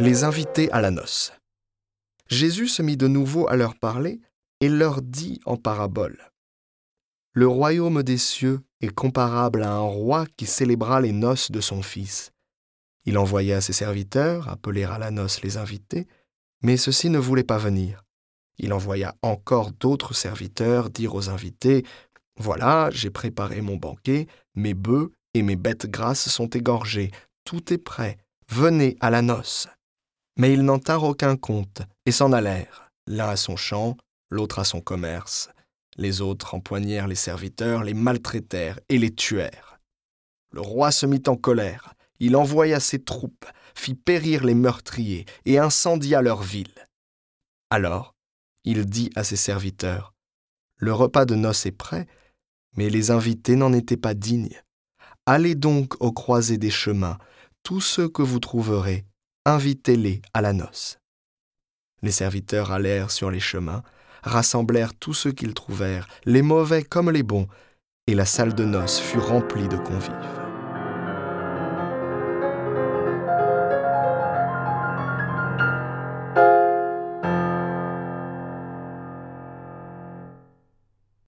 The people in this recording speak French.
Les invités à la noce. Jésus se mit de nouveau à leur parler et leur dit en parabole. Le royaume des cieux est comparable à un roi qui célébra les noces de son fils. Il envoya ses serviteurs appeler à la noce les invités, mais ceux-ci ne voulaient pas venir. Il envoya encore d'autres serviteurs dire aux invités Voilà, j'ai préparé mon banquet, mes bœufs et mes bêtes grasses sont égorgés, tout est prêt, venez à la noce. Mais ils n'en tinrent aucun compte et s'en allèrent, l'un à son champ, l'autre à son commerce. Les autres empoignèrent les serviteurs, les maltraitèrent et les tuèrent. Le roi se mit en colère, il envoya ses troupes, fit périr les meurtriers et incendia leur ville. Alors, il dit à ses serviteurs, Le repas de noces est prêt, mais les invités n'en étaient pas dignes. Allez donc aux croisées des chemins, tous ceux que vous trouverez, invitez-les à la noce. Les serviteurs allèrent sur les chemins, rassemblèrent tous ceux qu'ils trouvèrent, les mauvais comme les bons, et la salle de noces fut remplie de convives.